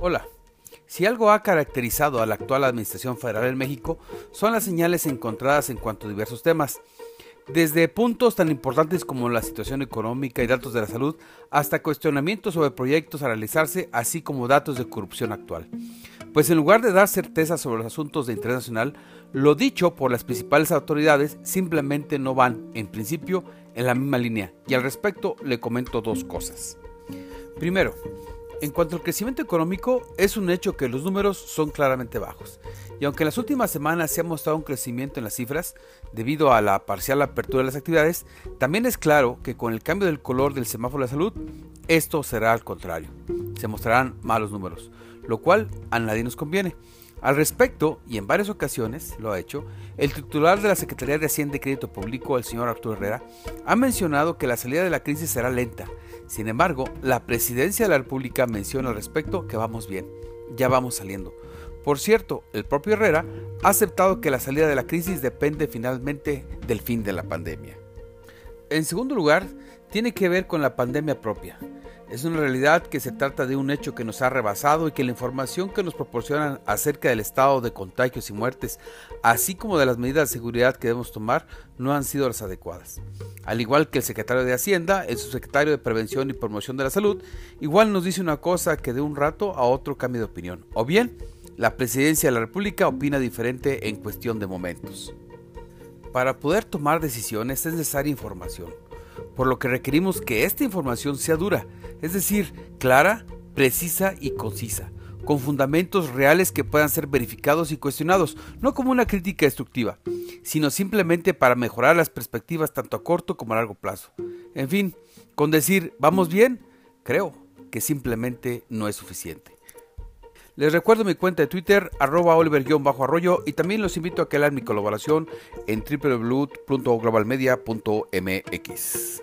Hola. Si algo ha caracterizado a la actual Administración Federal en México son las señales encontradas en cuanto a diversos temas, desde puntos tan importantes como la situación económica y datos de la salud, hasta cuestionamientos sobre proyectos a realizarse, así como datos de corrupción actual. Pues en lugar de dar certeza sobre los asuntos de interés nacional, lo dicho por las principales autoridades simplemente no van, en principio, en la misma línea, y al respecto le comento dos cosas. Primero, en cuanto al crecimiento económico, es un hecho que los números son claramente bajos. Y aunque en las últimas semanas se ha mostrado un crecimiento en las cifras, debido a la parcial apertura de las actividades, también es claro que con el cambio del color del semáforo de salud, esto será al contrario. Se mostrarán malos números, lo cual a nadie nos conviene. Al respecto, y en varias ocasiones lo ha hecho, el titular de la Secretaría de Hacienda y Crédito Público, el señor Arturo Herrera, ha mencionado que la salida de la crisis será lenta. Sin embargo, la Presidencia de la República menciona al respecto que vamos bien, ya vamos saliendo. Por cierto, el propio Herrera ha aceptado que la salida de la crisis depende finalmente del fin de la pandemia. En segundo lugar, tiene que ver con la pandemia propia. Es una realidad que se trata de un hecho que nos ha rebasado y que la información que nos proporcionan acerca del estado de contagios y muertes, así como de las medidas de seguridad que debemos tomar, no han sido las adecuadas. Al igual que el secretario de Hacienda, el subsecretario de Prevención y Promoción de la Salud, igual nos dice una cosa que de un rato a otro cambia de opinión. O bien, la presidencia de la República opina diferente en cuestión de momentos. Para poder tomar decisiones es necesaria información por lo que requerimos que esta información sea dura, es decir, clara, precisa y concisa, con fundamentos reales que puedan ser verificados y cuestionados, no como una crítica destructiva, sino simplemente para mejorar las perspectivas tanto a corto como a largo plazo. En fin, con decir vamos bien, creo que simplemente no es suficiente. Les recuerdo mi cuenta de Twitter, arroba oliver-arroyo y también los invito a que lean mi colaboración en www.globalmedia.mx.